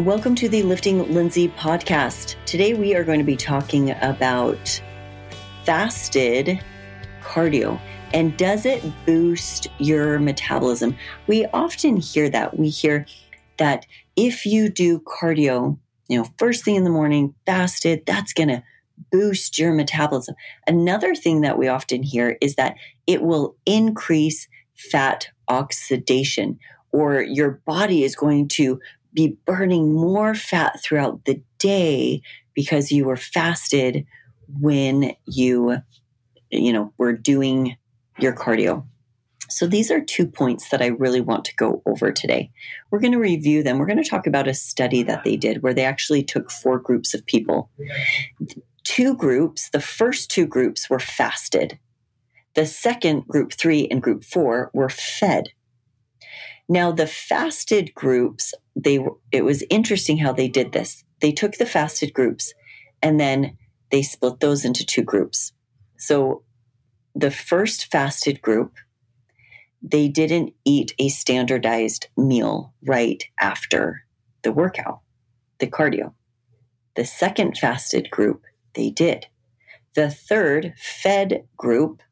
Welcome to the Lifting Lindsay podcast. Today we are going to be talking about fasted cardio and does it boost your metabolism? We often hear that. We hear that if you do cardio, you know, first thing in the morning, fasted, that's going to boost your metabolism. Another thing that we often hear is that it will increase fat oxidation or your body is going to be burning more fat throughout the day because you were fasted when you you know were doing your cardio so these are two points that I really want to go over today. We're going to review them. We're going to talk about a study that they did where they actually took four groups of people. Two groups, the first two groups were fasted. The second, group three and group four, were fed. Now, the fasted groups, they it was interesting how they did this. They took the fasted groups and then they split those into two groups. So the first fasted group, they didn't eat a standardized meal right after the workout, the cardio. The second fasted group, they did. The third fed group,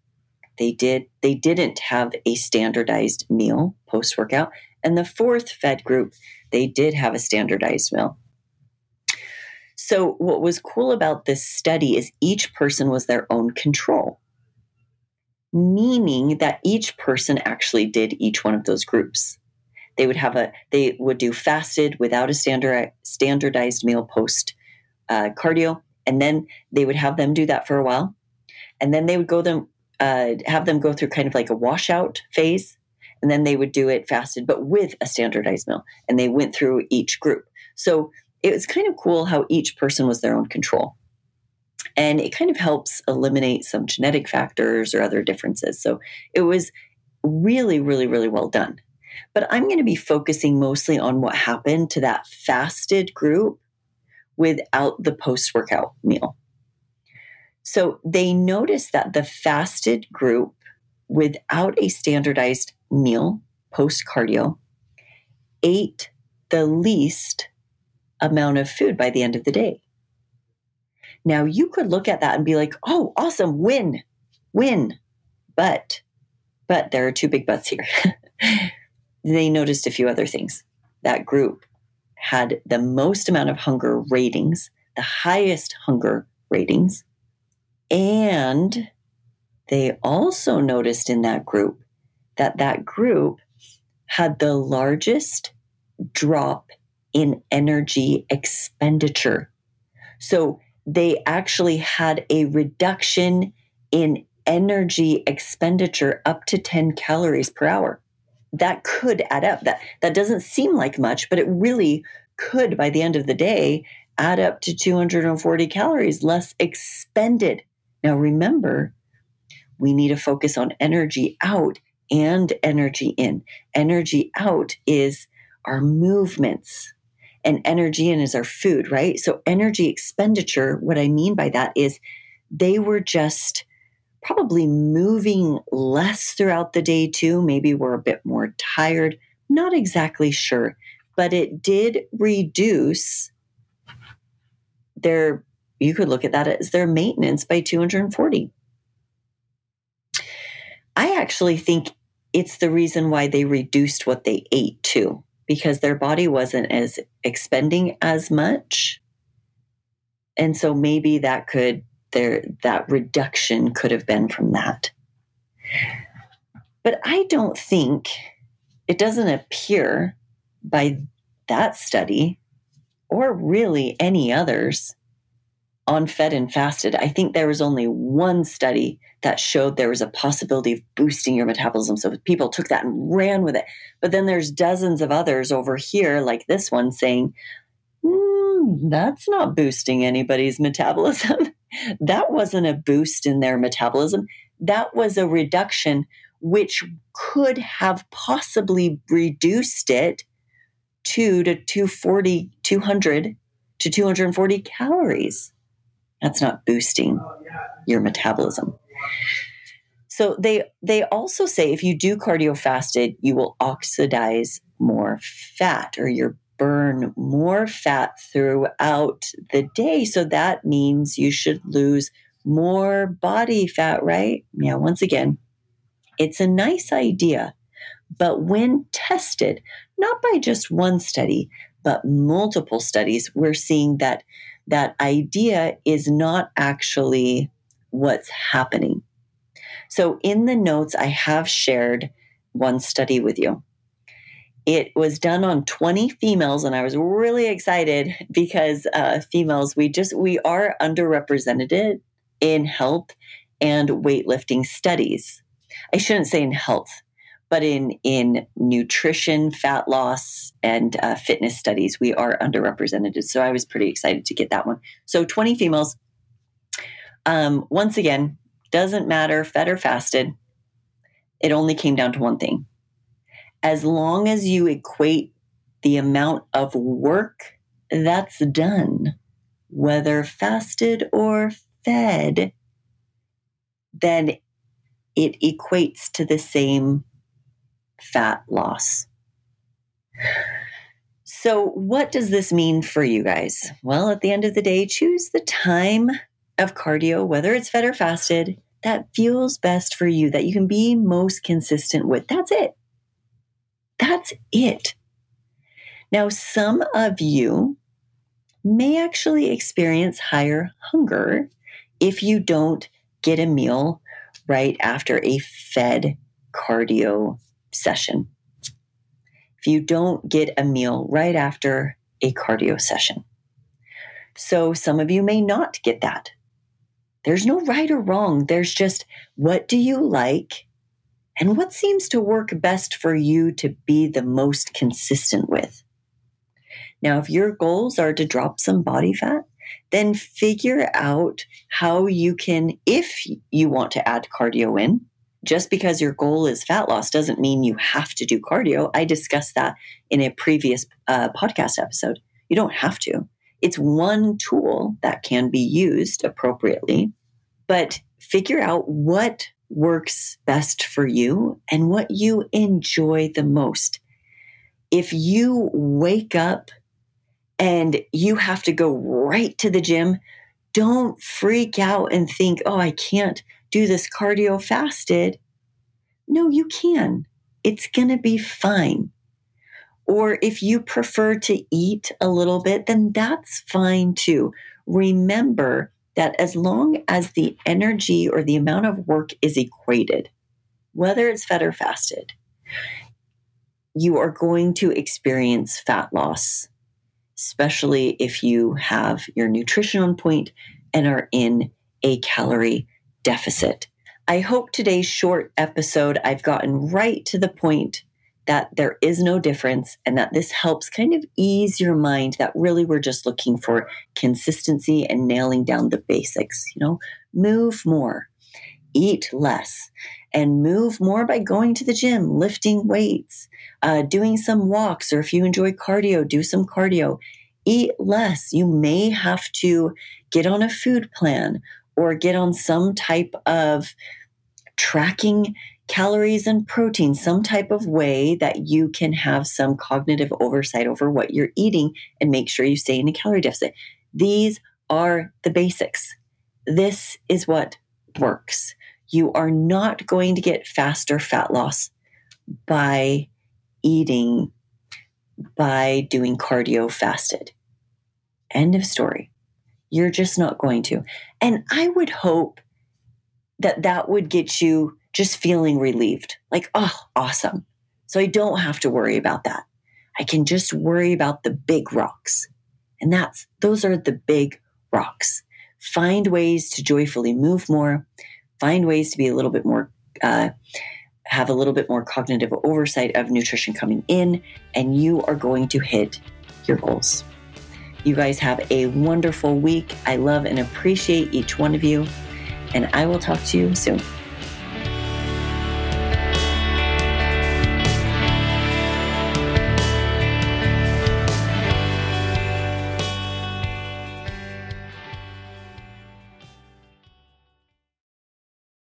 they did they didn't have a standardized meal post workout and the fourth fed group they did have a standardized meal so what was cool about this study is each person was their own control meaning that each person actually did each one of those groups. They would have a they would do fasted without a standard standardized meal post uh, cardio and then they would have them do that for a while. And then they would go them uh, have them go through kind of like a washout phase, and then they would do it fasted, but with a standardized meal. And they went through each group. So it was kind of cool how each person was their own control. And it kind of helps eliminate some genetic factors or other differences. So it was really, really, really well done. But I'm going to be focusing mostly on what happened to that fasted group without the post workout meal. So they noticed that the fasted group without a standardized meal post cardio ate the least amount of food by the end of the day. Now you could look at that and be like, oh, awesome, win, win. But, but there are two big buts here. they noticed a few other things. That group had the most amount of hunger ratings, the highest hunger ratings, and they also noticed in that group that that group had the largest drop in energy expenditure. So they actually had a reduction in energy expenditure up to 10 calories per hour. That could add up. That that doesn't seem like much, but it really could by the end of the day add up to 240 calories less expended now, remember, we need to focus on energy out and energy in. Energy out is our movements, and energy in is our food, right? So, energy expenditure, what I mean by that is they were just probably moving less throughout the day, too. Maybe we're a bit more tired. Not exactly sure, but it did reduce their you could look at that as their maintenance by 240. I actually think it's the reason why they reduced what they ate too, because their body wasn't as expending as much. And so maybe that could there that reduction could have been from that. But I don't think it doesn't appear by that study or really any others on fed and fasted, I think there was only one study that showed there was a possibility of boosting your metabolism. So people took that and ran with it. But then there's dozens of others over here, like this one, saying, mm, that's not boosting anybody's metabolism. that wasn't a boost in their metabolism. That was a reduction, which could have possibly reduced it to to 240, 200 to 240 calories. That's not boosting your metabolism. So they they also say if you do cardio fasted, you will oxidize more fat or your burn more fat throughout the day. So that means you should lose more body fat, right? Yeah, once again, it's a nice idea. But when tested, not by just one study, but multiple studies, we're seeing that that idea is not actually what's happening. So, in the notes, I have shared one study with you. It was done on 20 females, and I was really excited because uh, females, we just we are underrepresented in health and weightlifting studies. I shouldn't say in health, but in in nutrition, fat loss, and uh, fitness studies, we are underrepresented. So I was pretty excited to get that one. So 20 females. Um, once again, doesn't matter, fed or fasted. It only came down to one thing. As long as you equate the amount of work that's done, whether fasted or fed, then it equates to the same fat loss. So, what does this mean for you guys? Well, at the end of the day, choose the time of cardio, whether it's fed or fasted, that feels best for you, that you can be most consistent with. That's it. That's it. Now, some of you may actually experience higher hunger if you don't get a meal right after a fed cardio session. If you don't get a meal right after a cardio session. So, some of you may not get that. There's no right or wrong. There's just what do you like and what seems to work best for you to be the most consistent with. Now, if your goals are to drop some body fat, then figure out how you can, if you want to add cardio in, just because your goal is fat loss doesn't mean you have to do cardio. I discussed that in a previous uh, podcast episode. You don't have to. It's one tool that can be used appropriately, but figure out what works best for you and what you enjoy the most. If you wake up and you have to go right to the gym, don't freak out and think, oh, I can't do this cardio fasted. No, you can. It's going to be fine. Or if you prefer to eat a little bit, then that's fine too. Remember that as long as the energy or the amount of work is equated, whether it's fed or fasted, you are going to experience fat loss, especially if you have your nutrition on point and are in a calorie deficit. I hope today's short episode, I've gotten right to the point that there is no difference and that this helps kind of ease your mind that really we're just looking for consistency and nailing down the basics. You know, move more, eat less, and move more by going to the gym, lifting weights, uh, doing some walks, or if you enjoy cardio, do some cardio. Eat less. You may have to get on a food plan or get on some type of tracking calories and protein, some type of way that you can have some cognitive oversight over what you're eating and make sure you stay in a calorie deficit. These are the basics. This is what works. You are not going to get faster fat loss by eating, by doing cardio fasted. End of story. You're just not going to. And I would hope that that would get you just feeling relieved like, oh, awesome. So I don't have to worry about that. I can just worry about the big rocks. And that's, those are the big rocks. Find ways to joyfully move more, find ways to be a little bit more, uh, have a little bit more cognitive oversight of nutrition coming in, and you are going to hit your goals. You guys have a wonderful week. I love and appreciate each one of you, and I will talk to you soon.